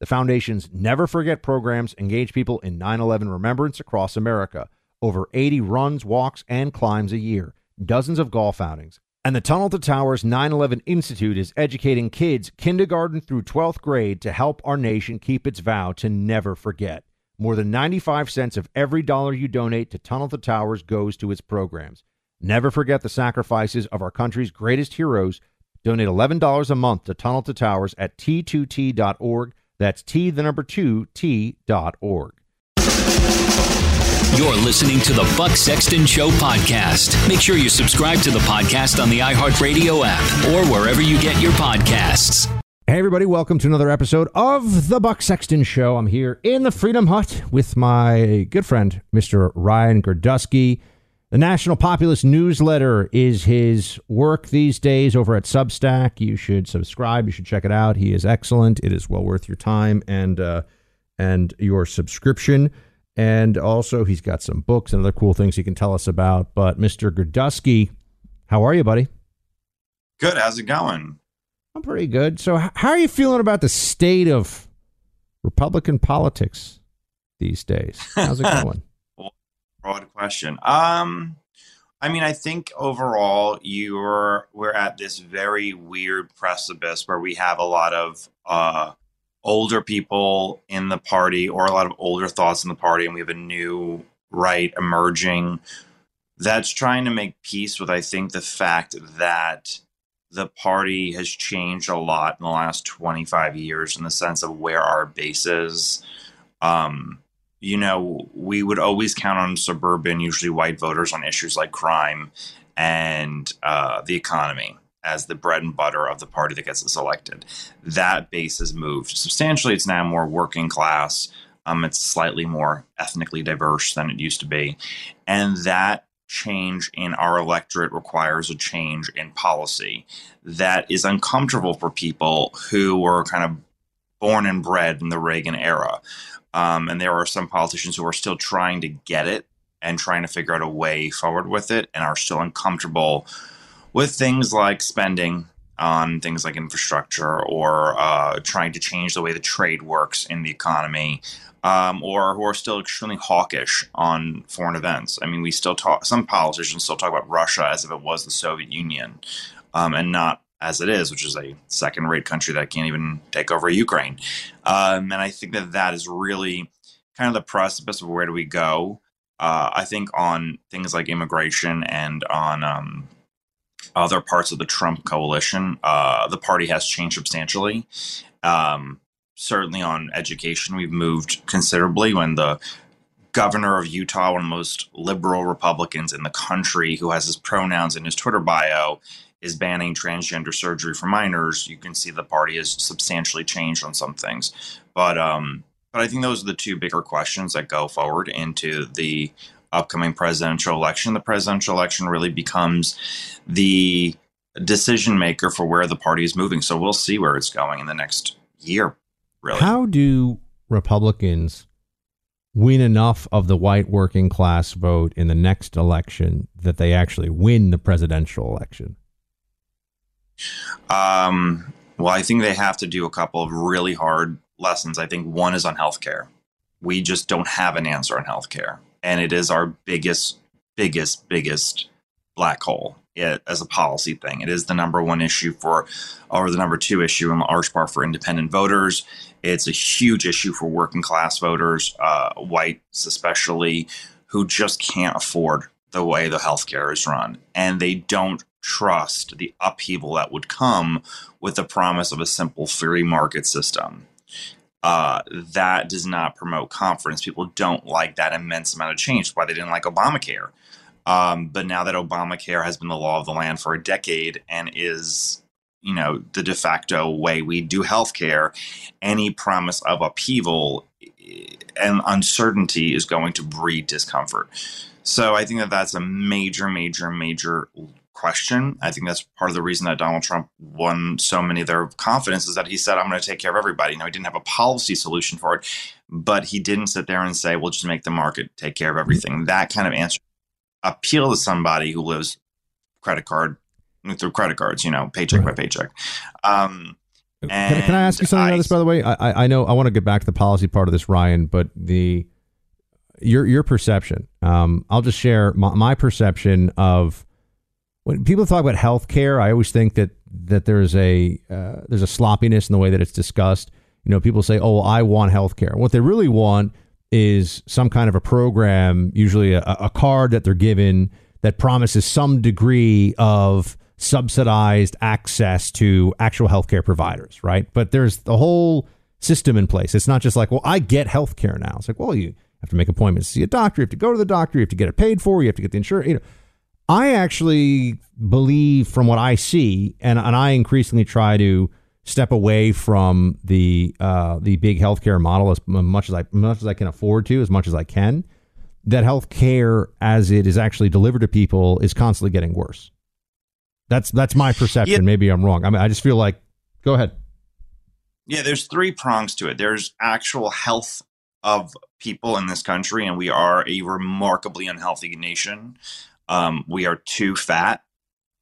The Foundation's Never Forget programs engage people in 9 11 remembrance across America. Over 80 runs, walks, and climbs a year, dozens of golf outings. And the Tunnel to Towers 9 11 Institute is educating kids kindergarten through 12th grade to help our nation keep its vow to never forget. More than 95 cents of every dollar you donate to Tunnel to Towers goes to its programs. Never forget the sacrifices of our country's greatest heroes. Donate $11 a month to Tunnel to Towers at t2t.org. That's T, the number two, T dot org. You're listening to the Buck Sexton Show podcast. Make sure you subscribe to the podcast on the iHeartRadio app or wherever you get your podcasts. Hey, everybody, welcome to another episode of The Buck Sexton Show. I'm here in the Freedom Hut with my good friend, Mr. Ryan Girdusky. The National Populist Newsletter is his work these days over at Substack. You should subscribe. You should check it out. He is excellent. It is well worth your time and uh, and your subscription. And also, he's got some books and other cool things he can tell us about. But Mr. Girdusky, how are you, buddy? Good. How's it going? I'm pretty good. So, how are you feeling about the state of Republican politics these days? How's it going? Broad question. Um, I mean, I think overall you're we're at this very weird precipice where we have a lot of uh, older people in the party or a lot of older thoughts in the party, and we have a new right emerging that's trying to make peace with, I think, the fact that the party has changed a lot in the last 25 years in the sense of where our base is. Um, you know, we would always count on suburban, usually white voters on issues like crime and uh, the economy as the bread and butter of the party that gets us elected. That base has moved substantially. It's now more working class. Um, it's slightly more ethnically diverse than it used to be. And that change in our electorate requires a change in policy that is uncomfortable for people who were kind of born and bred in the Reagan era. Um, and there are some politicians who are still trying to get it and trying to figure out a way forward with it and are still uncomfortable with things like spending on things like infrastructure or uh, trying to change the way the trade works in the economy, um, or who are still extremely hawkish on foreign events. I mean, we still talk, some politicians still talk about Russia as if it was the Soviet Union um, and not as it is, which is a second rate country that can't even take over Ukraine. Um, and I think that that is really kind of the precipice of where do we go. Uh, I think on things like immigration and on um, other parts of the Trump coalition, uh, the party has changed substantially. Um, certainly on education, we've moved considerably when the governor of Utah, one of the most liberal Republicans in the country, who has his pronouns in his Twitter bio, is banning transgender surgery for minors. You can see the party has substantially changed on some things, but um, but I think those are the two bigger questions that go forward into the upcoming presidential election. The presidential election really becomes the decision maker for where the party is moving. So we'll see where it's going in the next year. Really, how do Republicans? win enough of the white working class vote in the next election that they actually win the presidential election? Um, well, I think they have to do a couple of really hard lessons. I think one is on healthcare. We just don't have an answer on healthcare, and it is our biggest, biggest, biggest black hole it, as a policy thing. It is the number one issue for, or the number two issue in large part for independent voters. It's a huge issue for working class voters, uh, whites especially, who just can't afford the way the healthcare is run, and they don't trust the upheaval that would come with the promise of a simple free market system. Uh, that does not promote confidence. People don't like that immense amount of change. Why they didn't like Obamacare. Um, but now that Obamacare has been the law of the land for a decade and is, you know, the de facto way we do healthcare, any promise of upheaval and uncertainty is going to breed discomfort. So I think that that's a major, major, major question. I think that's part of the reason that Donald Trump won so many of their confidence is that he said, I'm going to take care of everybody. Now, he didn't have a policy solution for it, but he didn't sit there and say, we'll just make the market take care of everything. That kind of answer appeal to somebody who lives credit card through credit cards, you know, paycheck right. by paycheck. Um, can, can, I ask you something I, about this, by the way? I, I know I want to get back to the policy part of this, Ryan, but the your your perception. Um, I'll just share my, my perception of when people talk about healthcare. I always think that that there's a uh, there's a sloppiness in the way that it's discussed. You know, people say, "Oh, I want healthcare." What they really want is some kind of a program, usually a, a card that they're given that promises some degree of subsidized access to actual healthcare providers, right? But there's the whole system in place. It's not just like, well, I get healthcare now. It's like, well, you have to make appointments to see a doctor, you have to go to the doctor, you have to get it paid for, you have to get the insurance. You know, I actually believe from what I see, and, and I increasingly try to step away from the uh, the big healthcare model as much as I as much as I can afford to, as much as I can. That healthcare, as it is actually delivered to people, is constantly getting worse. That's that's my perception. Yeah. Maybe I'm wrong. I mean, I just feel like. Go ahead. Yeah, there's three prongs to it. There's actual health of people in this country, and we are a remarkably unhealthy nation. Um, we are too fat.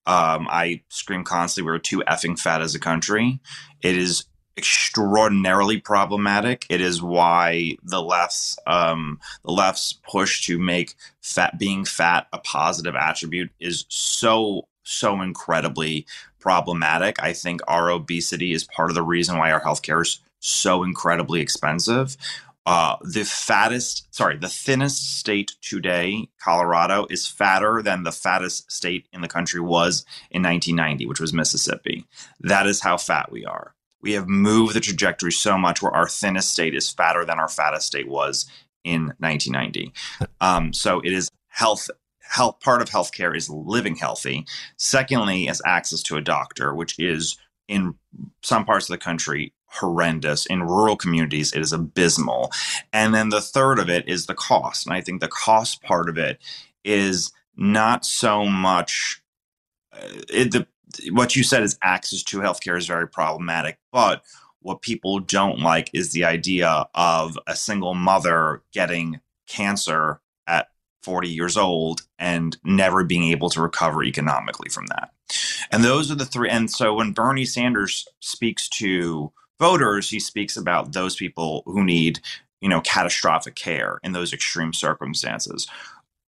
Um, I scream constantly, we're too effing fat as a country. It is extraordinarily problematic. It is why the left's um, the left's push to make fat being fat a positive attribute is so so incredibly problematic. I think our obesity is part of the reason why our healthcare is so incredibly expensive. Uh, the fattest, sorry, the thinnest state today, Colorado, is fatter than the fattest state in the country was in 1990, which was Mississippi. That is how fat we are. We have moved the trajectory so much where our thinnest state is fatter than our fattest state was in 1990. Um, so it is health health part of healthcare is living healthy. Secondly, is access to a doctor, which is in some parts of the country horrendous. In rural communities, it is abysmal. And then the third of it is the cost. And I think the cost part of it is not so much uh, it, the what you said is access to healthcare is very problematic, but what people don't like is the idea of a single mother getting cancer at 40 years old and never being able to recover economically from that. And those are the three. And so when Bernie Sanders speaks to voters, he speaks about those people who need, you know, catastrophic care in those extreme circumstances.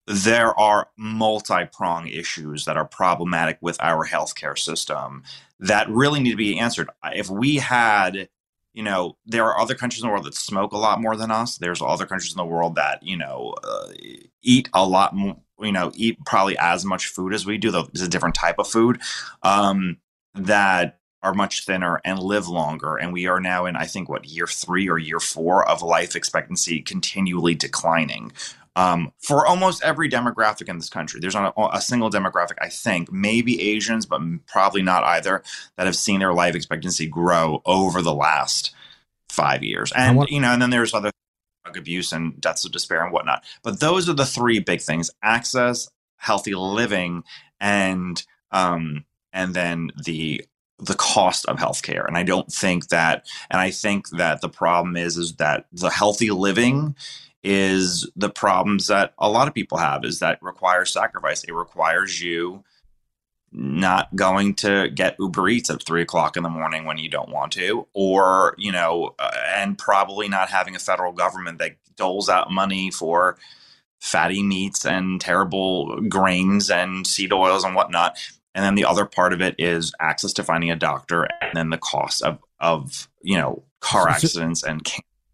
There are multi prong issues that are problematic with our healthcare system that really need to be answered. If we had you know, there are other countries in the world that smoke a lot more than us. There's other countries in the world that, you know, uh, eat a lot more, you know, eat probably as much food as we do, though it's a different type of food um, that are much thinner and live longer. And we are now in, I think, what, year three or year four of life expectancy continually declining um, for almost every demographic in this country. There's not a, a, single demographic, I think, maybe Asians, but probably not either, that have seen their life expectancy grow over the last five years. And, want- you know, and then there's other drug abuse and deaths of despair and whatnot. But those are the three big things access, healthy living, and, um, and then the the cost of healthcare and i don't think that and i think that the problem is is that the healthy living is the problems that a lot of people have is that requires sacrifice. It requires you not going to get Uber Eats at three o'clock in the morning when you don't want to, or, you know, uh, and probably not having a federal government that doles out money for fatty meats and terrible grains and seed oils and whatnot. And then the other part of it is access to finding a doctor and then the cost of, of you know, car accidents and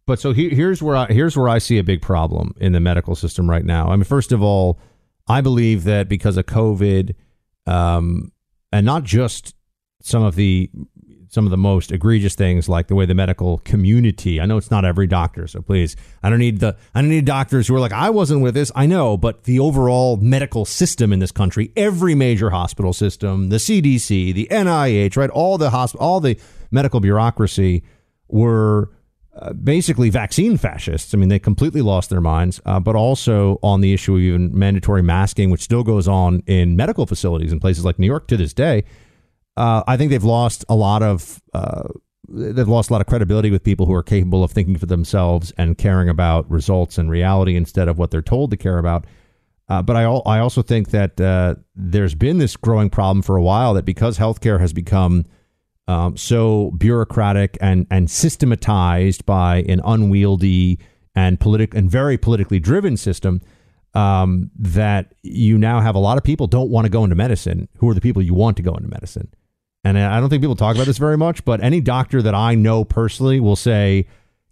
but so he, here's where I, here's where I see a big problem in the medical system right now. I mean, first of all, I believe that because of COVID, um, and not just some of the some of the most egregious things like the way the medical community. I know it's not every doctor, so please, I don't need the I don't need doctors who are like I wasn't with this. I know, but the overall medical system in this country, every major hospital system, the CDC, the NIH, right, all the hospital, all the medical bureaucracy were uh, basically vaccine fascists. I mean, they completely lost their minds, uh, but also on the issue of even mandatory masking, which still goes on in medical facilities in places like New York to this day. Uh, I think they've lost a lot of uh, they've lost a lot of credibility with people who are capable of thinking for themselves and caring about results and reality instead of what they're told to care about. Uh, but I, I also think that uh, there's been this growing problem for a while that because healthcare has become um, so bureaucratic and and systematized by an unwieldy and politic and very politically driven system um, that you now have a lot of people don't want to go into medicine who are the people you want to go into medicine. And I don't think people talk about this very much, but any doctor that I know personally will say,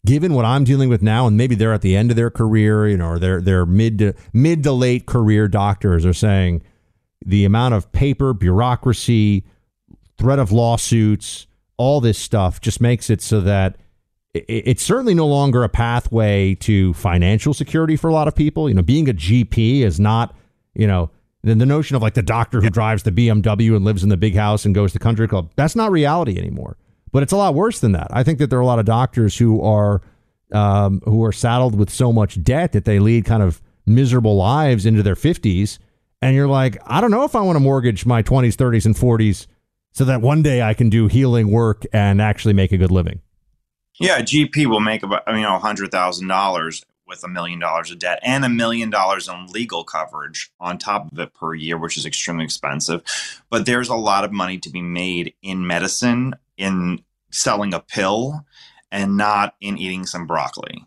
given what I'm dealing with now, and maybe they're at the end of their career, you know, or they're they're mid to mid to late career doctors are saying the amount of paper, bureaucracy, threat of lawsuits, all this stuff just makes it so that it's certainly no longer a pathway to financial security for a lot of people. You know, being a GP is not, you know, the, the notion of like the doctor who drives the BMW and lives in the big house and goes to country club. That's not reality anymore. But it's a lot worse than that. I think that there are a lot of doctors who are um, who are saddled with so much debt that they lead kind of miserable lives into their 50s. And you're like, I don't know if I want to mortgage my 20s, 30s, and 40s so that one day I can do healing work and actually make a good living. Yeah, GP will make about you know hundred thousand dollars with a million dollars of debt and a million dollars in legal coverage on top of it per year, which is extremely expensive. But there's a lot of money to be made in medicine, in selling a pill, and not in eating some broccoli.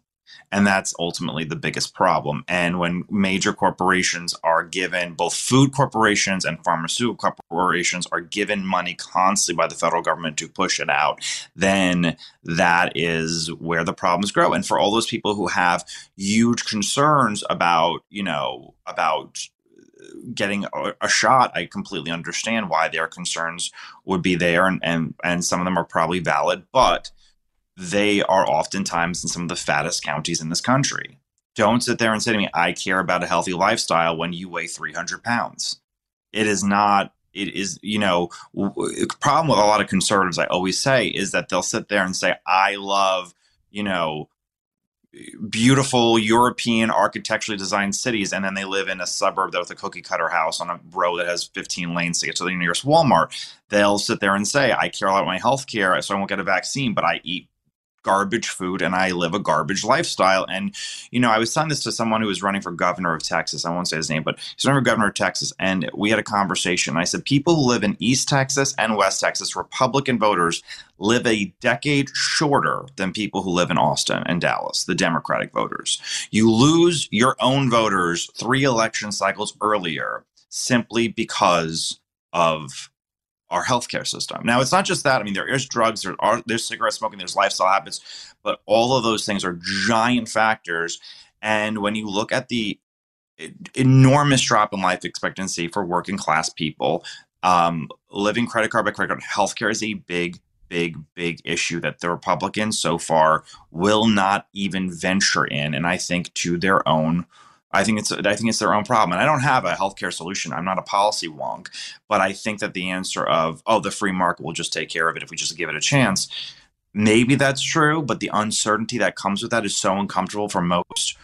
And that's ultimately the biggest problem. And when major corporations are given, both food corporations and pharmaceutical corporations are given money constantly by the federal government to push it out, then that is where the problems grow. And for all those people who have huge concerns about, you know, about getting a, shot, I completely understand why their concerns would be there, and, and and some of them are probably valid. But they are oftentimes in some of the fattest counties in this country. Don't sit there and say to me, I care about a healthy lifestyle when you weigh 300 pounds. It is not, it is, you know, the problem with a lot of conservatives, I always say, is that they'll sit there and say, I love, you know, beautiful European architecturally designed cities, and then they live in a suburb that with a cookie cutter house on a road that has 15 lanes to get to the nearest Walmart. They'll sit there and say, I care a lot about my health care, so I won't get a vaccine, but I eat garbage food and I live a garbage lifestyle. And, you know, I was telling this to someone who was running for governor of Texas. I won't say his name, but he's running for governor of Texas. And we had a conversation. I said, people who live in East Texas and West Texas, Republican voters, live a decade shorter than people who live in Austin and Dallas, the Democratic voters. You lose your own voters three election cycles earlier simply because of our healthcare system. Now, it's not just that. I mean, there is drugs, there are there's cigarette smoking, there's lifestyle habits, but all of those things are giant factors. And when you look at the enormous drop in life expectancy for working class people, um, living credit card by credit card, healthcare is a big, big, big issue that the Republicans so far will not even venture in, and I think to their own I think it's I think it's their own problem. And I don't have a healthcare solution. I'm not a policy wonk, but I think that the answer of oh the free market will just take care of it if we just give it a chance. Maybe that's true, but the uncertainty that comes with that is so uncomfortable for most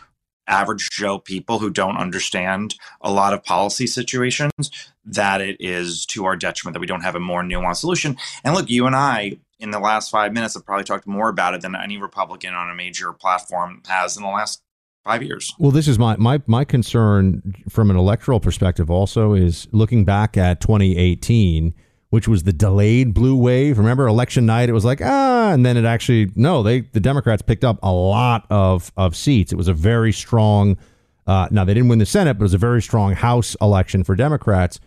average Joe people who don't understand a lot of policy situations that it is to our detriment that we don't have a more nuanced solution. And look, you and I in the last five minutes have probably talked more about it than any Republican on a major platform has in the last five years. Well, this is my my my concern from an electoral perspective. Also, is looking back at 2018, which was the delayed blue wave. Remember, election night, it was like ah, and then it actually no, they the Democrats picked up a lot of of seats. It was a very strong. Uh, now they didn't win the Senate, but it was a very strong House election for Democrats,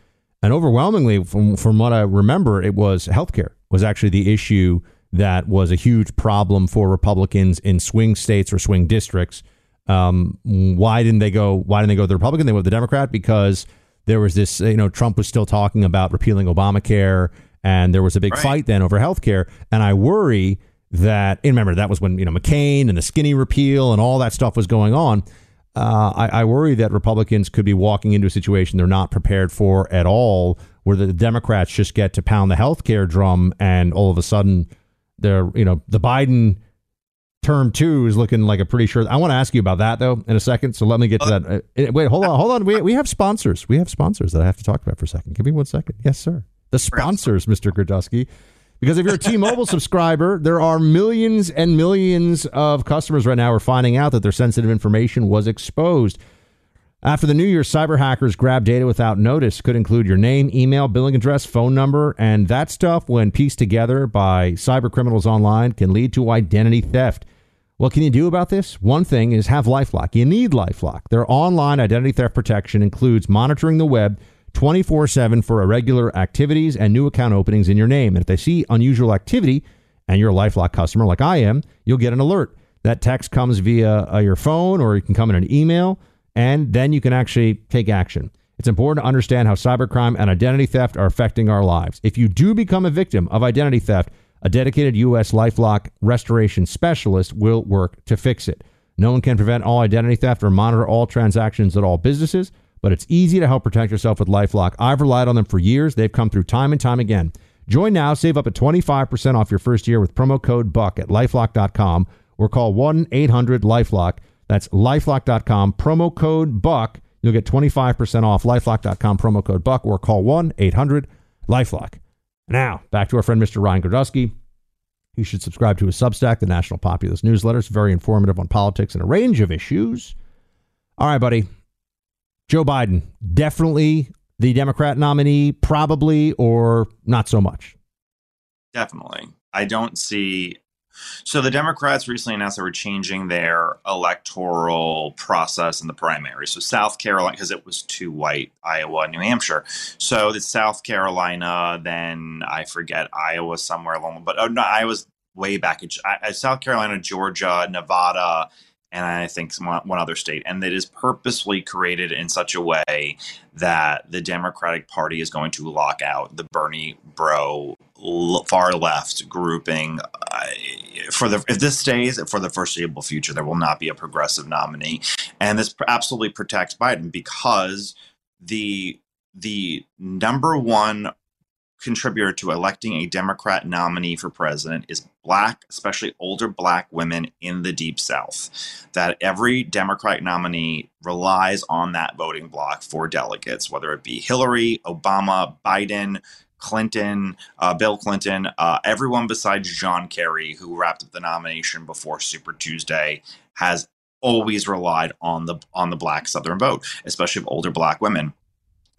and overwhelmingly, from from what I remember, it was healthcare was actually the issue that was a huge problem for Republicans in swing states or swing districts. Um, why didn't they go? Why didn't they go the Republican? They went the Democrat because there was this. You know, Trump was still talking about repealing Obamacare, and there was a big right. fight then over health care. And I worry that. And remember, that was when you know McCain and the skinny repeal and all that stuff was going on. Uh, I, I worry that Republicans could be walking into a situation they're not prepared for at all, where the Democrats just get to pound the health care drum, and all of a sudden, they're you know the Biden term two is looking like a pretty sure. I want to ask you about that though in a second. So let me get to that. Uh, wait, hold on, hold on. We we have sponsors. We have sponsors that I have to talk about for a second. Give me one second. Yes, sir. The sponsors, Mr. Girdusky. Because if you're a T-Mobile subscriber, there are millions and millions of customers right now are finding out that their sensitive information was exposed. After the new year, cyber hackers grab data without notice. Could include your name, email, billing address, phone number, and that stuff, when pieced together by cyber criminals online, can lead to identity theft. What can you do about this? One thing is have Lifelock. You need Lifelock. Their online identity theft protection includes monitoring the web 24 7 for irregular activities and new account openings in your name. And if they see unusual activity and you're a Lifelock customer like I am, you'll get an alert. That text comes via uh, your phone or it can come in an email, and then you can actually take action. It's important to understand how cybercrime and identity theft are affecting our lives. If you do become a victim of identity theft, a dedicated U.S. Lifelock restoration specialist will work to fix it. No one can prevent all identity theft or monitor all transactions at all businesses but it's easy to help protect yourself with Lifelock. I've relied on them for years. They've come through time and time again. Join now, save up to 25% off your first year with promo code BUCK at lifelock.com or call 1 800 Lifelock. That's lifelock.com, promo code BUCK. You'll get 25% off lifelock.com, promo code BUCK, or call 1 800 Lifelock. Now, back to our friend Mr. Ryan Girdusky. You should subscribe to his Substack, the National Populist Newsletter. It's very informative on politics and a range of issues. All right, buddy. Joe Biden, definitely the Democrat nominee, probably, or not so much? Definitely. I don't see. So the Democrats recently announced they were changing their electoral process in the primary. So South Carolina, because it was too white, Iowa, New Hampshire. So it's South Carolina, then I forget Iowa somewhere along, but oh no, Iowa's way back. In, South Carolina, Georgia, Nevada, and I think some, one other state, and it is purposely created in such a way that the Democratic Party is going to lock out the Bernie Bro far left grouping. Uh, for the if this stays for the foreseeable future, there will not be a progressive nominee, and this absolutely protects Biden because the the number one contributor to electing a Democrat nominee for president is black, especially older black women in the deep South. That every Democratic nominee relies on that voting bloc for delegates, whether it be Hillary, Obama, Biden, Clinton, uh, Bill Clinton, uh, everyone besides John Kerry, who wrapped up the nomination before Super Tuesday, has always relied on the on the black Southern vote, especially of older black women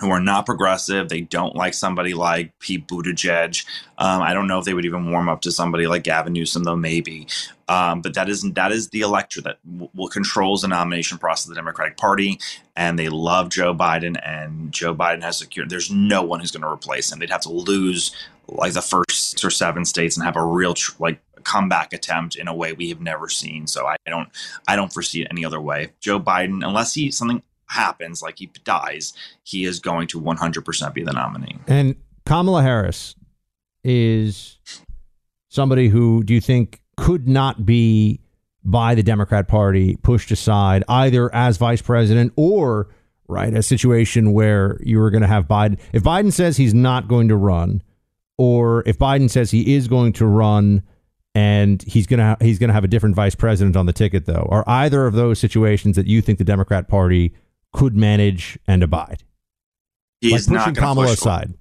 who are not progressive. They don't like somebody like Pete Buttigieg. Um, I don't know if they would even warm up to somebody like Gavin Newsom, though maybe. Um, but that is that is the electorate that will controls the nomination process of the Democratic Party, and they love Joe Biden. And Joe Biden has secured. There's no one who's going to replace him. They'd have to lose like the first six or seven states and have a real tr- like comeback attempt in a way we have never seen. So I don't I don't foresee it any other way. Joe Biden, unless he something happens, like he dies, he is going to 100% be the nominee. And Kamala Harris is somebody who do you think could not be by the Democrat Party pushed aside either as vice president or right a situation where you were going to have Biden if Biden says he's not going to run or if Biden says he is going to run and he's going to ha- he's going to have a different vice president on the ticket though are either of those situations that you think the Democrat Party could manage and abide. He's like pushing not Kamala push, aside.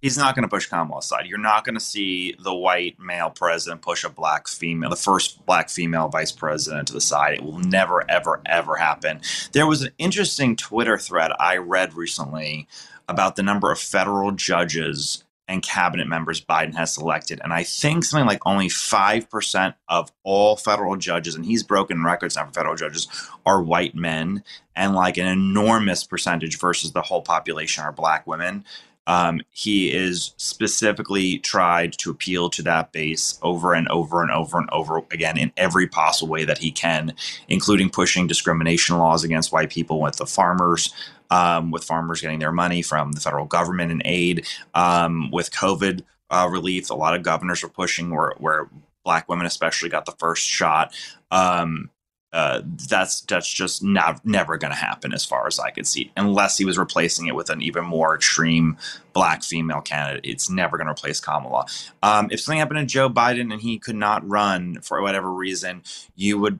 He's not going to push Kamala aside. You're not going to see the white male president push a black female, the first black female vice president to the side. It will never, ever, ever happen. There was an interesting Twitter thread I read recently about the number of federal judges and cabinet members Biden has selected. And I think something like only 5% of all federal judges, and he's broken records now for federal judges, are white men. And like an enormous percentage versus the whole population are black women. Um, he is specifically tried to appeal to that base over and over and over and over again in every possible way that he can, including pushing discrimination laws against white people with the farmers um, with farmers getting their money from the federal government and aid. Um, with COVID uh, relief, a lot of governors were pushing where, where black women especially got the first shot. Um, uh, that's that's just not, never going to happen as far as I could see, unless he was replacing it with an even more extreme black female candidate. It's never going to replace Kamala. Um, if something happened to Joe Biden and he could not run for whatever reason, you would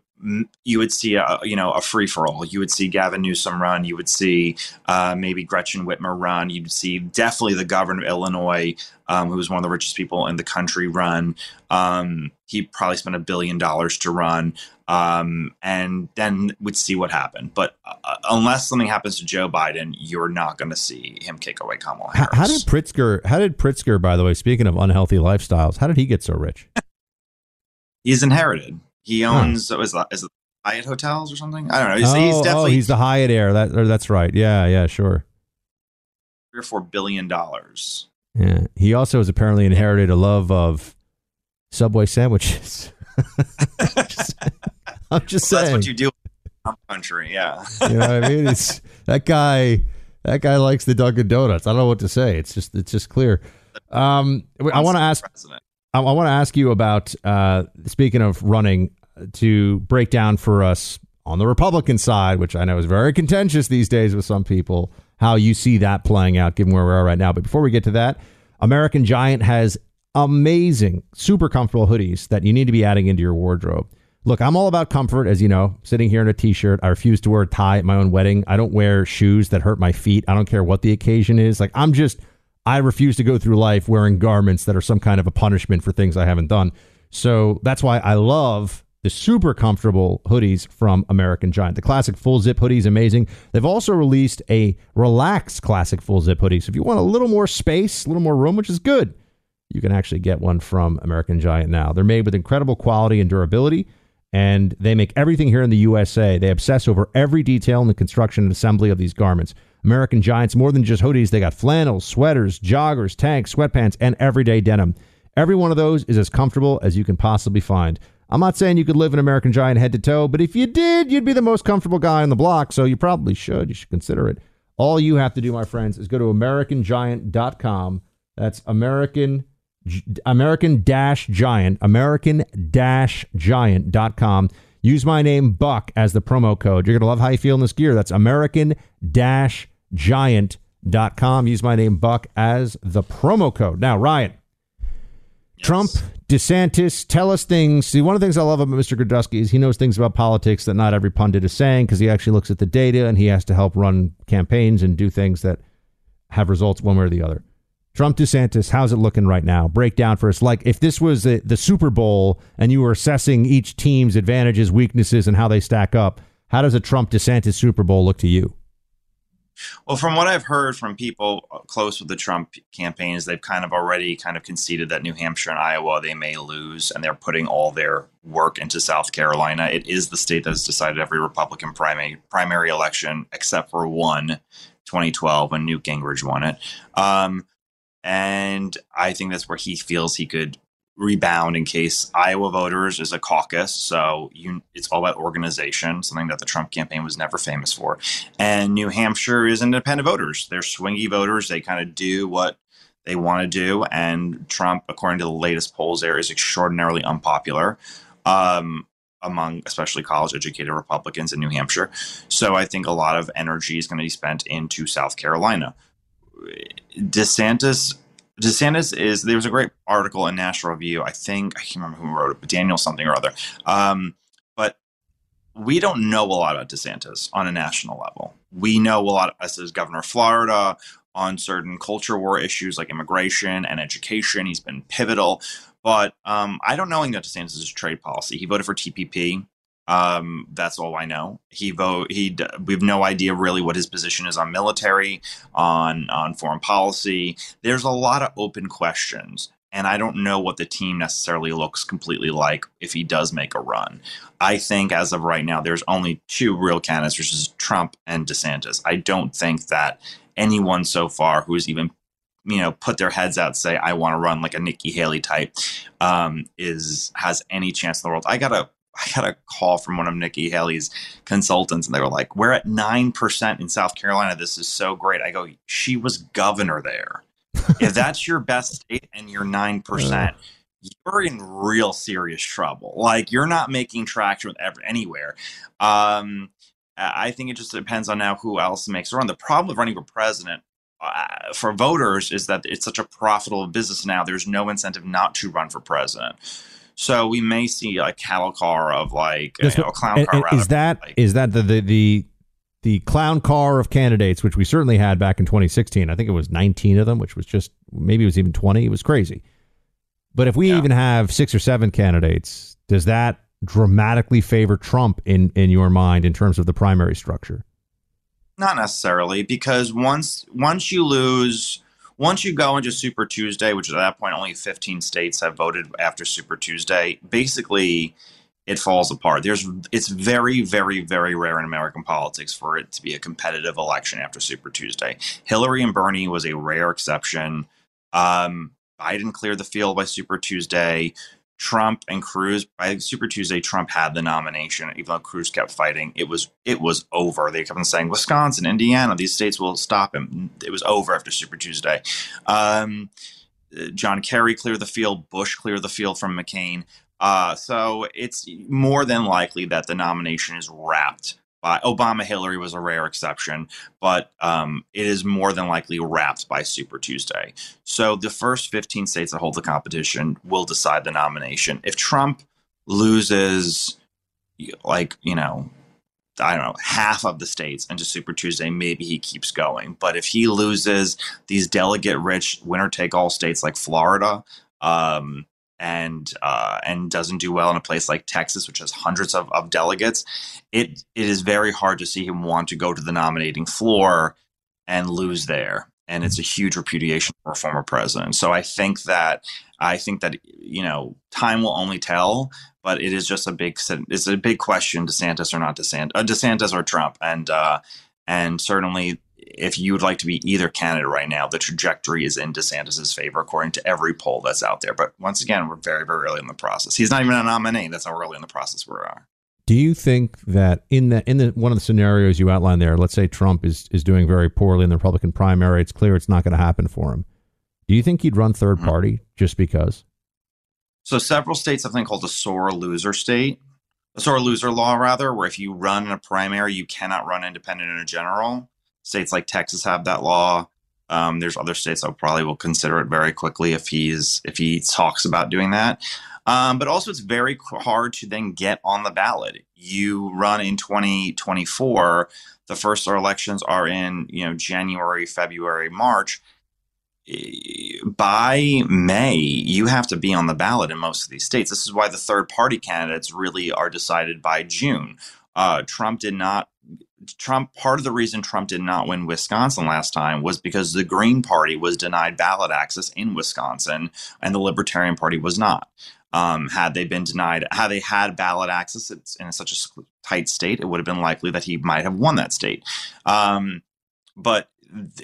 you would see a you know a free for all. You would see Gavin Newsom run. You would see uh, maybe Gretchen Whitmer run. You'd see definitely the governor of Illinois, um, who was one of the richest people in the country, run. Um, he probably spent a billion dollars to run, um, and then would see what happened. But uh, unless something happens to Joe Biden, you're not going to see him kick away Kamala Harris. How, how did Pritzker? How did Pritzker? By the way, speaking of unhealthy lifestyles, how did he get so rich? He's inharited. He owns huh. is that is it Hyatt hotels or something? I don't know. He's, oh, he's definitely oh, he's the Hyatt heir. That that's right. Yeah, yeah, sure. Three or four billion dollars. Yeah. He also has apparently inherited a love of Subway sandwiches. just, I'm just well, saying. That's what you do in country, yeah. you know what I mean? It's that guy. That guy likes the Dunkin' Donuts. I don't know what to say. It's just it's just clear. Um, I want to ask. President. I, I want to ask you about uh, speaking of running to break down for us on the Republican side, which I know is very contentious these days with some people, how you see that playing out given where we are right now. But before we get to that, American Giant has amazing, super comfortable hoodies that you need to be adding into your wardrobe. Look, I'm all about comfort, as you know, sitting here in a t shirt. I refuse to wear a tie at my own wedding. I don't wear shoes that hurt my feet. I don't care what the occasion is. Like, I'm just I refuse to go through life wearing garments that are some kind of a punishment for things I haven't done. So that's why I love the super comfortable hoodies from American Giant. The classic full zip hoodie is amazing. They've also released a relaxed classic full zip hoodie. So if you want a little more space, a little more room, which is good, you can actually get one from American Giant now. They're made with incredible quality and durability, and they make everything here in the USA. They obsess over every detail in the construction and assembly of these garments. American Giants, more than just hoodies, they got flannels, sweaters, joggers, tanks, sweatpants, and everyday denim. Every one of those is as comfortable as you can possibly find. I'm not saying you could live in American Giant head to toe, but if you did, you'd be the most comfortable guy on the block, so you probably should. You should consider it. All you have to do, my friends, is go to AmericanGiant.com. That's American American Dash Giant, American Dash Giant.com. Use my name Buck as the promo code. You're gonna love how you feel in this gear. That's American Dash giant.com. Use my name, Buck, as the promo code. Now, Ryan, yes. Trump, DeSantis, tell us things. See, one of the things I love about Mr. Girdusky is he knows things about politics that not every pundit is saying because he actually looks at the data and he has to help run campaigns and do things that have results one way or the other. Trump DeSantis, how's it looking right now? Breakdown for us. Like if this was a, the Super Bowl and you were assessing each team's advantages, weaknesses, and how they stack up, how does a Trump DeSantis Super Bowl look to you? Well, from what I've heard from people close with the Trump campaign, is they've kind of already kind of conceded that New Hampshire and Iowa they may lose, and they're putting all their work into South Carolina. It is the state that has decided every Republican primary primary election except for one, 2012, when Newt Gingrich won it. Um, and I think that's where he feels he could rebound in case Iowa voters is a caucus. So you, it's all about organization, something that the Trump campaign was never famous for. And New Hampshire is independent voters. They're swingy voters. They kind of do what they want to do. And Trump, according to the latest polls, there is extraordinarily unpopular. Um, among especially college educated Republicans in New Hampshire. So I think a lot of energy is going to be spent into South Carolina. DeSantis DeSantis is there was a great article in National Review. I think I can't remember who wrote it, but Daniel something or other. Um, but we don't know a lot about DeSantis on a national level. We know a lot as governor of Florida on certain culture war issues like immigration and education. He's been pivotal, but um, I don't know anything about DeSantis' trade policy. He voted for TPP. Um, that's all I know. He vote. He. We have no idea really what his position is on military, on on foreign policy. There's a lot of open questions, and I don't know what the team necessarily looks completely like if he does make a run. I think as of right now, there's only two real candidates, which is Trump and DeSantis. I don't think that anyone so far who has even you know put their heads out say i want to run like a nikki haley type um, is has any chance in the world i got a I got a call from one of Nikki Haley's consultants, and they were like, "We're at nine percent in South Carolina. This is so great." I go, "She was governor there. if that's your best state and you're nine percent, you're in real serious trouble. Like you're not making traction with ever, anywhere. Um, I think it just depends on now who else makes a run. The problem with running for president uh, for voters is that it's such a profitable business now. There's no incentive not to run for president. So we may see a cattle car of like you know, a clown and, car. And is that like, is that the, the the the clown car of candidates, which we certainly had back in 2016? I think it was 19 of them, which was just maybe it was even 20. It was crazy. But if we yeah. even have six or seven candidates, does that dramatically favor Trump in in your mind in terms of the primary structure? Not necessarily, because once once you lose, once you go into Super Tuesday, which at that point only 15 states have voted after Super Tuesday, basically it falls apart. There's it's very very very rare in American politics for it to be a competitive election after Super Tuesday. Hillary and Bernie was a rare exception. Um, Biden cleared the field by Super Tuesday. Trump and Cruz by Super Tuesday, Trump had the nomination, even though Cruz kept fighting. It was it was over. They kept on saying Wisconsin, Indiana, these states will stop him. It was over after Super Tuesday. Um, John Kerry cleared the field. Bush cleared the field from McCain. Uh, so it's more than likely that the nomination is wrapped by Obama Hillary was a rare exception, but um, it is more than likely wrapped by Super Tuesday. So the first 15 states that hold the competition will decide the nomination. If Trump loses, like, you know, I don't know, half of the states into Super Tuesday, maybe he keeps going. But if he loses these delegate rich winner take all states like Florida, um, and uh, and doesn't do well in a place like Texas, which has hundreds of, of delegates, it it is very hard to see him want to go to the nominating floor and lose there. And it's a huge repudiation for a former president. So I think that I think that you know time will only tell, but it is just a big it's a big question: DeSantis or not DeSantis, uh, DeSantis or Trump, and uh, and certainly if you would like to be either candidate right now, the trajectory is in DeSantis's favor, according to every poll that's out there. But once again, we're very, very early in the process. He's not even a nominee. That's how early in the process we are. Do you think that in the in the one of the scenarios you outlined there, let's say Trump is is doing very poorly in the Republican primary, it's clear it's not going to happen for him. Do you think he'd run third mm-hmm. party just because? So several states have something called a sore loser state, a sore loser law rather, where if you run in a primary, you cannot run independent in a general. States like Texas have that law. Um, there's other states that probably will consider it very quickly if he's if he talks about doing that. Um, but also, it's very hard to then get on the ballot. You run in 2024. The first elections are in you know January, February, March. By May, you have to be on the ballot in most of these states. This is why the third party candidates really are decided by June. Uh, Trump did not Trump, part of the reason Trump did not win Wisconsin last time was because the Green Party was denied ballot access in Wisconsin and the Libertarian Party was not. Um, had they been denied, had they had ballot access in such a tight state, it would have been likely that he might have won that state. Um, but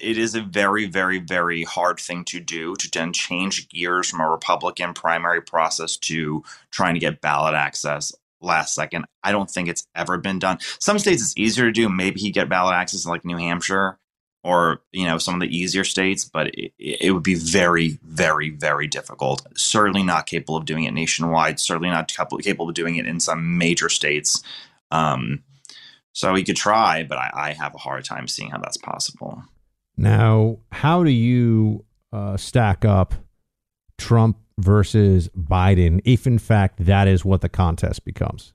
it is a very, very, very hard thing to do to then change gears from a Republican primary process to trying to get ballot access last second. I don't think it's ever been done. Some states it's easier to do. Maybe he get ballot access in like New Hampshire or you know some of the easier states, but it, it would be very, very, very difficult. Certainly not capable of doing it nationwide. Certainly not capable of doing it in some major states. Um, so he could try, but I, I, have a hard time seeing how that's possible. Now, how do you uh, stack up Trump versus Biden, if in fact that is what the contest becomes?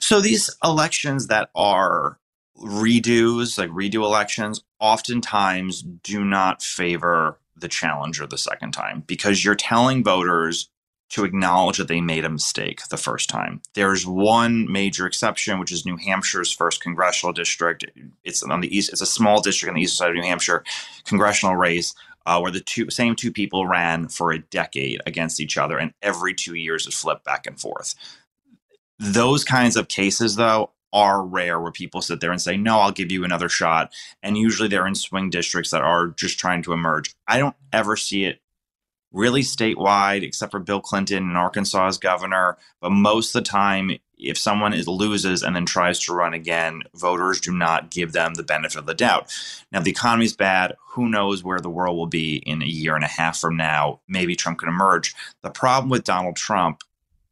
So these elections that are redos, like redo elections, oftentimes do not favor the challenger the second time because you're telling voters to acknowledge that they made a mistake the first time. There's one major exception, which is New Hampshire's first congressional district. It's on the east. It's a small district on the east side of New Hampshire, congressional race uh, where the two same two people ran for a decade against each other, and every two years it flipped back and forth. Those kinds of cases, though, are rare where people sit there and say, No, I'll give you another shot. And usually they're in swing districts that are just trying to emerge. I don't ever see it really statewide, except for Bill Clinton in Arkansas as governor. But most of the time, if someone is loses and then tries to run again, voters do not give them the benefit of the doubt. Now, the economy is bad. Who knows where the world will be in a year and a half from now? Maybe Trump can emerge. The problem with Donald Trump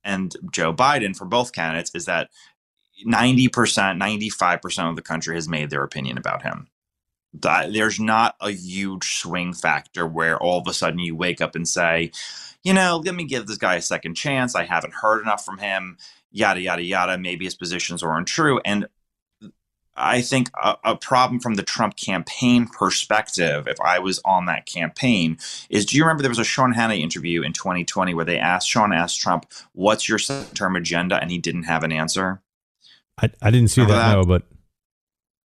and Joe Biden for both candidates is that 90%, 95% of the country has made their opinion about him. There's not a huge swing factor where all of a sudden you wake up and say, you know, let me give this guy a second chance. I haven't heard enough from him yada yada yada. Maybe his positions are untrue, and I think a, a, problem from the Trump campaign perspective, if I was on that campaign, is do you remember there was a Sean Hannity interview in 2020 where they asked Sean asked Trump, "What's your term agenda?" and he didn't have an answer. I, I didn't see that, that, no, but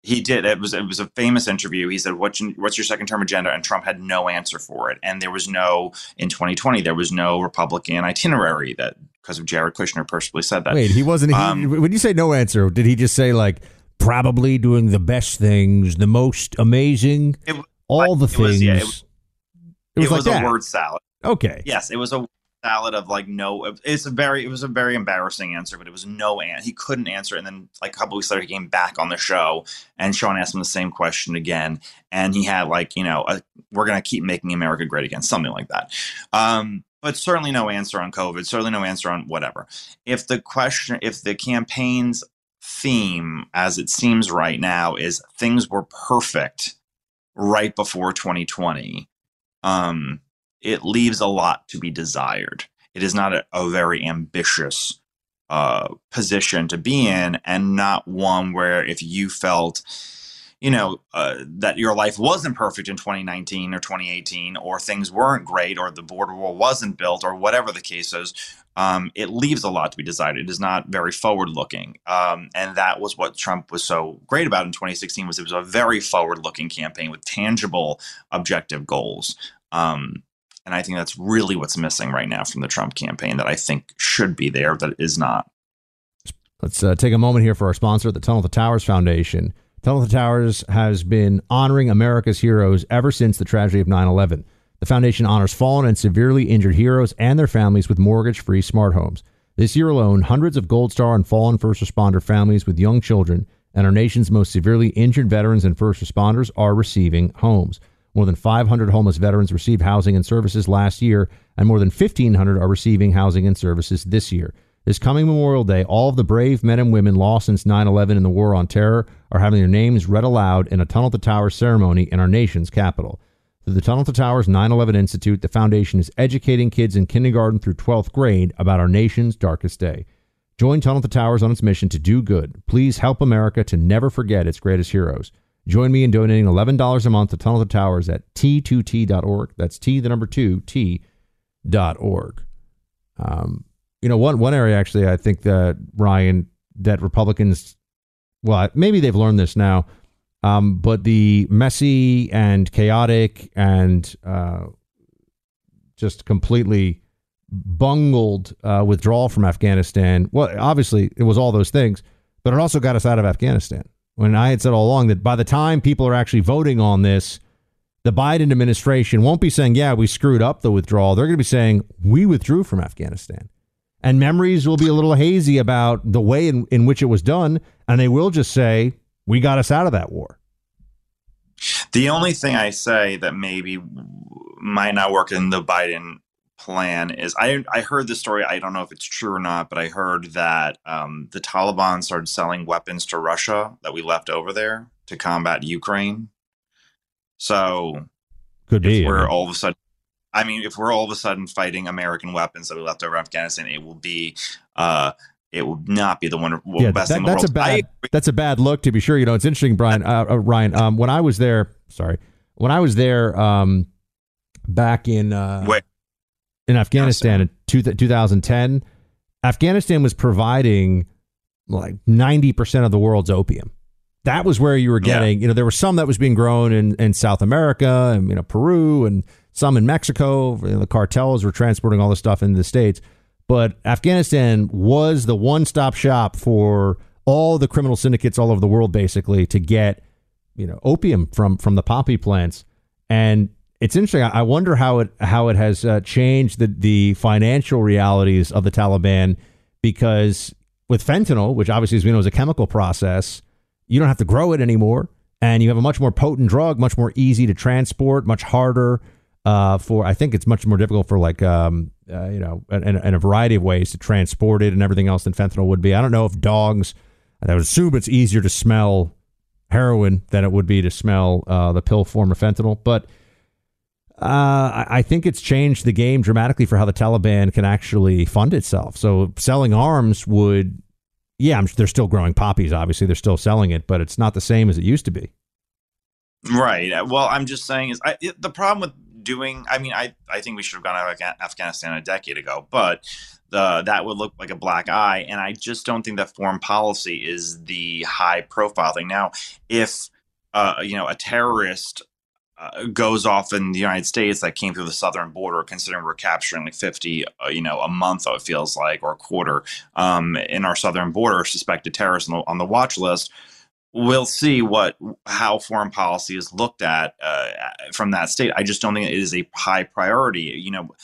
he did. It was it was a famous interview. He said, "What's what's your second term agenda?" And Trump had no answer for it. And there was no in 2020 there was no Republican itinerary that because of Jared Kushner personally said that. Wait, he wasn't. Um, he, when you say no answer, did he just say like probably doing the best things, the most amazing, it, all the things? Was, yeah, it, was, it was, was like a word salad. Okay. Yes, it was a salad of like no it's a very it was a very embarrassing answer but it was no and he couldn't answer and then like a couple weeks later he came back on the show and sean asked him the same question again and he had like you know a, we're gonna keep making america great again something like that. Um but certainly no answer on covid certainly no answer on whatever. If the question if the campaign's theme as it seems right now is things were perfect right before 2020 um it leaves a lot to be desired. It is not a, a very ambitious uh, position to be in, and not one where if you felt, you know, uh, that your life wasn't perfect in 2019 or 2018, or things weren't great, or the border wall wasn't built, or whatever the case is, um, it leaves a lot to be desired. It is not very forward looking, um, and that was what Trump was so great about in 2016. Was it was a very forward looking campaign with tangible, objective goals. Um, and I think that's really what's missing right now from the Trump campaign that I think should be there, that is not. Let's uh, take a moment here for our sponsor, the Tunnel to Towers Foundation. Tunnel to Towers has been honoring America's heroes ever since the tragedy of 9 11. The foundation honors fallen and severely injured heroes and their families with mortgage free smart homes. This year alone, hundreds of Gold Star and fallen first responder families with young children and our nation's most severely injured veterans and first responders are receiving homes. More than 500 homeless veterans received housing and services last year, and more than 1,500 are receiving housing and services this year. This coming Memorial Day, all of the brave men and women lost since 9 11 in the War on Terror are having their names read aloud in a Tunnel to Towers ceremony in our nation's capital. Through the Tunnel to Towers 9 11 Institute, the foundation is educating kids in kindergarten through 12th grade about our nation's darkest day. Join Tunnel to Towers on its mission to do good. Please help America to never forget its greatest heroes. Join me in donating $11 a month to Tunnel to Towers at t2t.org. That's T, the number two, T.org. Um, you know, one, one area actually, I think that, Ryan, that Republicans, well, maybe they've learned this now, um, but the messy and chaotic and uh, just completely bungled uh, withdrawal from Afghanistan, well, obviously it was all those things, but it also got us out of Afghanistan when I had said all along that by the time people are actually voting on this, the Biden administration won't be saying, yeah, we screwed up the withdrawal. They're going to be saying, we withdrew from Afghanistan. And memories will be a little hazy about the way in, in which it was done. And they will just say, we got us out of that war. The only thing I say that maybe might not work in the Biden plan is I I heard the story. I don't know if it's true or not, but I heard that um, the Taliban started selling weapons to Russia that we left over there to combat Ukraine. So could be. We're all of a sudden. I mean, if we're all of a sudden fighting American weapons that we left over in Afghanistan, it will be. Uh, it will not be the one yeah, best that, in the that's world. A bad, that's a bad look, to be sure. You know, it's interesting, Brian. Uh, uh, Ryan, um, when I was there, sorry, when I was there um, back in uh, Wait in Afghanistan in two, 2010, Afghanistan was providing like 90% of the world's opium. That was where you were getting, yeah. you know, there was some that was being grown in, in South America and, you know, Peru and some in Mexico. You know, the cartels were transporting all this stuff into the States. But Afghanistan was the one stop shop for all the criminal syndicates all over the world, basically, to get, you know, opium from, from the poppy plants. And it's interesting. I wonder how it how it has uh, changed the the financial realities of the Taliban because with fentanyl, which obviously, as we know, is a chemical process, you don't have to grow it anymore. And you have a much more potent drug, much more easy to transport, much harder uh, for, I think it's much more difficult for like, um, uh, you know, in, in, a variety of ways to transport it and everything else than fentanyl would be. I don't know if dogs, I would assume it's easier to smell heroin than it would be to smell uh, the pill form of fentanyl. But uh, I think it's changed the game dramatically for how the Taliban can actually fund itself. So selling arms would, yeah, I'm, they're still growing poppies. Obviously, they're still selling it, but it's not the same as it used to be. Right. Well, I'm just saying is I, the problem with doing. I mean, I I think we should have gone out of Afghanistan a decade ago, but the that would look like a black eye, and I just don't think that foreign policy is the high profile thing. Now, if uh, you know a terrorist uh, goes off in the United States that came through the southern border, considering we're capturing like 50, uh, you know, a month, it feels like, or a quarter um, in our southern border, suspected terrorists on the, on the watch list. We'll see what how foreign policy is looked at uh, from that state. I just don't think it is a high priority. You know,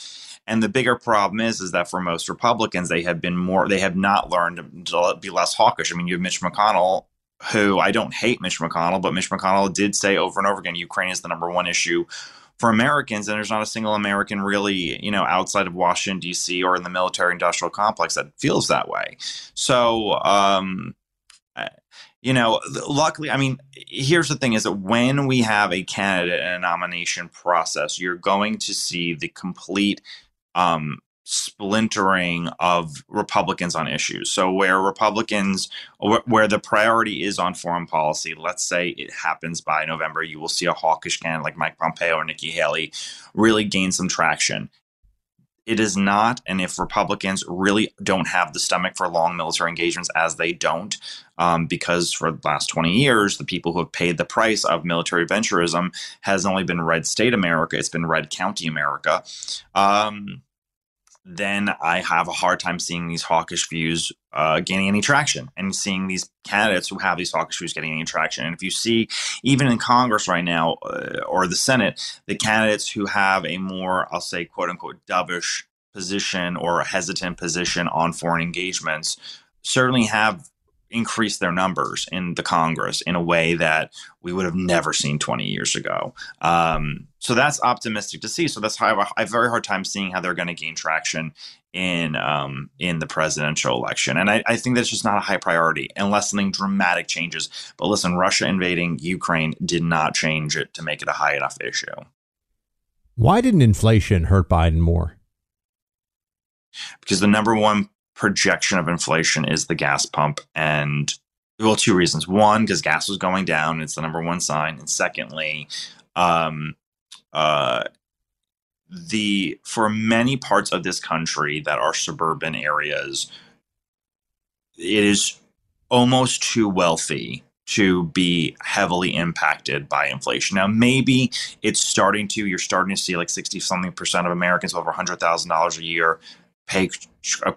and the bigger problem is is that for most Republicans, they have been more they have not learned to be less hawkish. I mean, you have Mitch McConnell who I don't hate Mitch McConnell, but Mitch McConnell did say over and over again Ukraine is the number one issue for Americans, and there's not a single American really, you know, outside of Washington D.C. or in the military-industrial complex that feels that way. So, um, you know, luckily, I mean, here's the thing: is that when we have a candidate in a nomination process, you're going to see the complete um, splintering of Republicans on issues. So where Republicans, where the priority is on foreign policy, let's say it happens by November, you will see a hawkish candidate like Mike Pompeo or Nikki Haley really gain some traction. It is not, and if Republicans really don't have the stomach for long military engagements, as they don't, um, because for the last 20 years, the people who have paid the price of military venturism has only been red state America, it's been red county America. Um, then I have a hard time seeing these hawkish views uh, gaining any traction and seeing these candidates who have these hawkish views getting any traction. And if you see, even in Congress right now uh, or the Senate, the candidates who have a more, I'll say, quote unquote, dovish position or hesitant position on foreign engagements certainly have increase their numbers in the Congress in a way that we would have never seen 20 years ago. Um, so that's optimistic to see. So that's how I have, a, I have a very hard time seeing how they're going to gain traction in um, in the presidential election. And I, I, think that's just not a high priority unless something dramatic changes. But listen, Russia invading Ukraine did not change it to make it a high enough issue. Why didn't inflation hurt Biden more? Because the number one projection of inflation is the gas pump. And well, two reasons. One, because gas was going down, it's the number one sign. And secondly, um, uh, the for many parts of this country that are suburban areas, it is almost too wealthy to be heavily impacted by inflation. Now, maybe it's starting to, you're starting to see like 60 something percent of Americans over $100,000 a year pay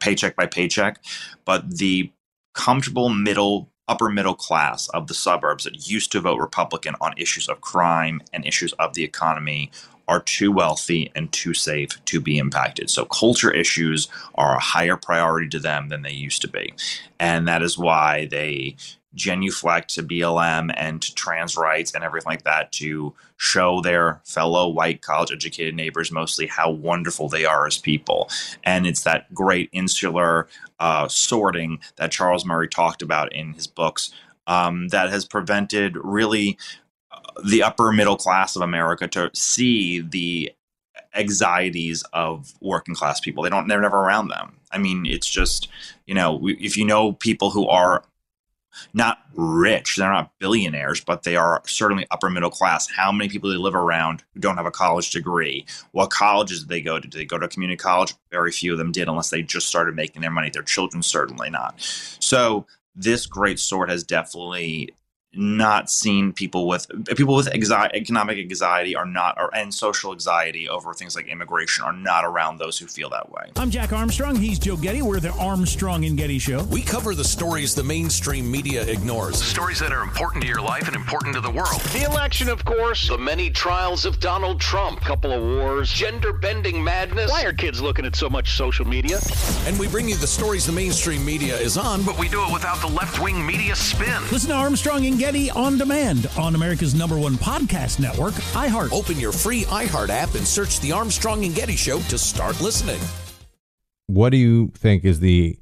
paycheck by paycheck, but the comfortable middle upper middle class of the suburbs that used to vote Republican on issues of crime and issues of the economy are too wealthy and too safe to be impacted. So culture issues are a higher priority to them than they used to be. And that is why they genuflect to BLM and to trans rights and everything like that to show their fellow white college educated neighbors mostly how wonderful they are as people. And it's that great insular uh, sorting that Charles Murray talked about in his books um, that has prevented really uh, the upper middle class of America to see the anxieties of working class people. They don't, they're never around them. I mean, it's just, you know, if you know people who are not rich, they're not billionaires, but they are certainly upper middle class. How many people they live around who don't have a college degree? What colleges they go to? They go to community college? Very few of them did, unless they just started making their money. Their children certainly not. So this great sort has definitely not seen people with people with anxiety, economic anxiety are not or, and social anxiety over things like immigration are not around those who feel that way. I'm Jack Armstrong. He's Joe Getty. We're the Armstrong and Getty Show. We cover the stories the mainstream media ignores. The stories that are important to your life and important to the world. The election, of course. The many trials of Donald Trump. Couple of wars. Gender bending madness. Why are kids looking at so much social media? And we bring you the stories the mainstream media is on, but we do it without the left wing media spin. Listen to Armstrong and Getty on demand on America's number one podcast network, iHeart. Open your free iHeart app and search The Armstrong and Getty Show to start listening. What do you think is the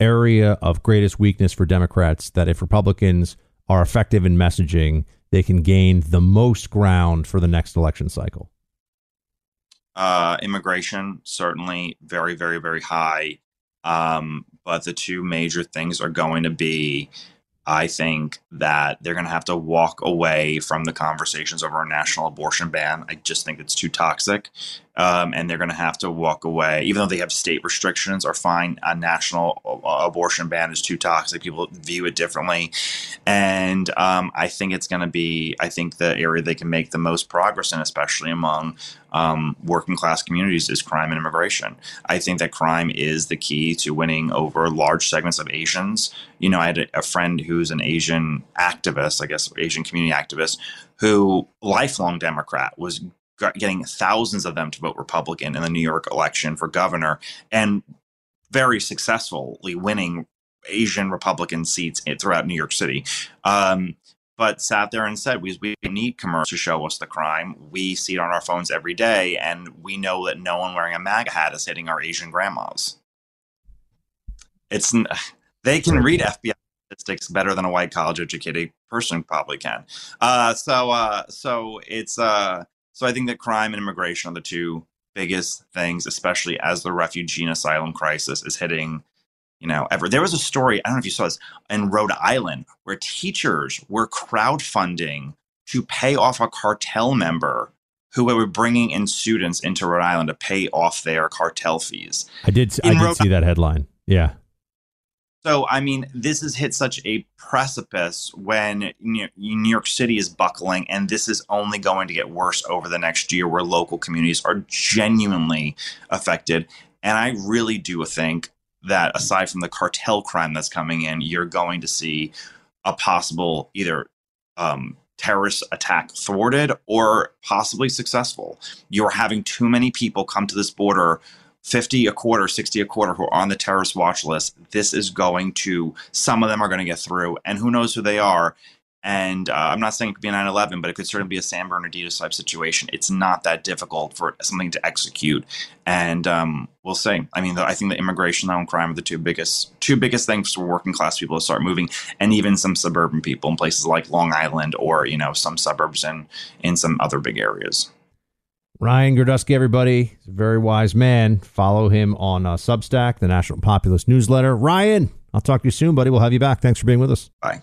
area of greatest weakness for Democrats that if Republicans are effective in messaging, they can gain the most ground for the next election cycle? Uh, immigration, certainly very, very, very high. Um, but the two major things are going to be I think that they're going to have to walk away from the conversations over a national abortion ban. I just think it's too toxic. Um, and they're going to have to walk away, even though they have state restrictions are fine. A national uh, abortion ban is too toxic. People view it differently. And um, I think it's going to be, I think the area they can make the most progress in, especially among um, working class communities, is crime and immigration. I think that crime is the key to winning over large segments of Asians. You know, I had a, a friend who's an Asian activist, I guess, Asian community activist, who lifelong Democrat was getting thousands of them to vote Republican in the New York election for governor and very successfully winning Asian Republican seats throughout New York City. Um, but sat there and said, we, we need commerce to show us the crime. We see it on our phones every day, and we know that no one wearing a MAGA hat is hitting our Asian grandmas. It's they can read FBI statistics better than a white college educated person probably can. Uh, so uh, so it's uh, so I think that crime and immigration are the two biggest things, especially as the refugee and asylum crisis is hitting, you know, ever. There was a story, I don't know if you saw this, in Rhode Island where teachers were crowdfunding to pay off a cartel member who were bringing in students into Rhode Island to pay off their cartel fees. I did, I did Rhode see that headline. Yeah. So, I mean, this has hit such a precipice when New York City is buckling, and this is only going to get worse over the next year where local communities are genuinely affected. And I really do think that aside from the cartel crime that's coming in, you're going to see a possible either um, terrorist attack thwarted or possibly successful. You're having too many people come to this border 50 a quarter, 60 a quarter who are on the terrorist watch list, this is going to, some of them are going to get through, and who knows who they are. And uh, I'm not saying it could be a 9 11, but it could certainly be a San Bernardino type situation. It's not that difficult for something to execute. And um, we'll see. I mean, the, I think the immigration and crime are the two biggest two biggest things for working class people to start moving, and even some suburban people in places like Long Island or you know some suburbs in in some other big areas. Ryan Girdusky, everybody, He's a very wise man. Follow him on uh, Substack, the National Populist Newsletter. Ryan, I'll talk to you soon, buddy. We'll have you back. Thanks for being with us. Bye.